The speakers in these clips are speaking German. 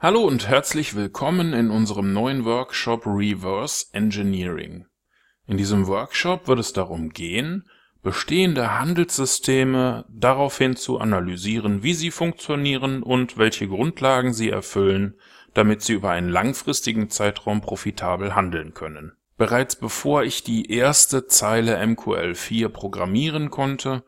Hallo und herzlich willkommen in unserem neuen Workshop Reverse Engineering. In diesem Workshop wird es darum gehen, bestehende Handelssysteme daraufhin zu analysieren, wie sie funktionieren und welche Grundlagen sie erfüllen, damit sie über einen langfristigen Zeitraum profitabel handeln können. Bereits bevor ich die erste Zeile MQL4 programmieren konnte,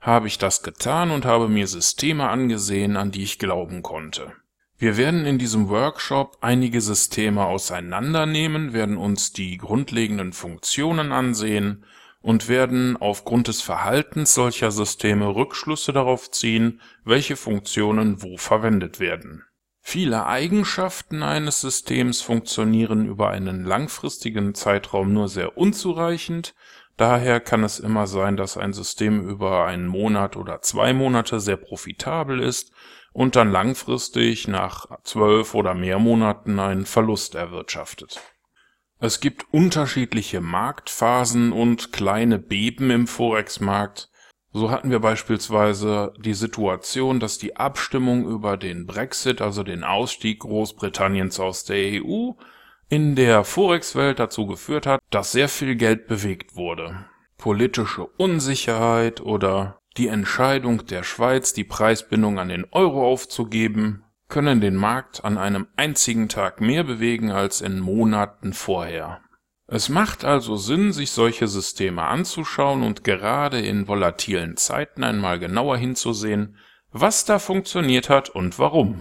habe ich das getan und habe mir Systeme angesehen, an die ich glauben konnte. Wir werden in diesem Workshop einige Systeme auseinandernehmen, werden uns die grundlegenden Funktionen ansehen und werden aufgrund des Verhaltens solcher Systeme Rückschlüsse darauf ziehen, welche Funktionen wo verwendet werden. Viele Eigenschaften eines Systems funktionieren über einen langfristigen Zeitraum nur sehr unzureichend, daher kann es immer sein, dass ein System über einen Monat oder zwei Monate sehr profitabel ist und dann langfristig nach zwölf oder mehr Monaten einen Verlust erwirtschaftet. Es gibt unterschiedliche Marktphasen und kleine Beben im Forex-Markt. So hatten wir beispielsweise die Situation, dass die Abstimmung über den Brexit, also den Ausstieg Großbritanniens aus der EU, in der Forex-Welt dazu geführt hat, dass sehr viel Geld bewegt wurde. Politische Unsicherheit oder die Entscheidung der Schweiz, die Preisbindung an den Euro aufzugeben, können den Markt an einem einzigen Tag mehr bewegen als in Monaten vorher. Es macht also Sinn, sich solche Systeme anzuschauen und gerade in volatilen Zeiten einmal genauer hinzusehen, was da funktioniert hat und warum.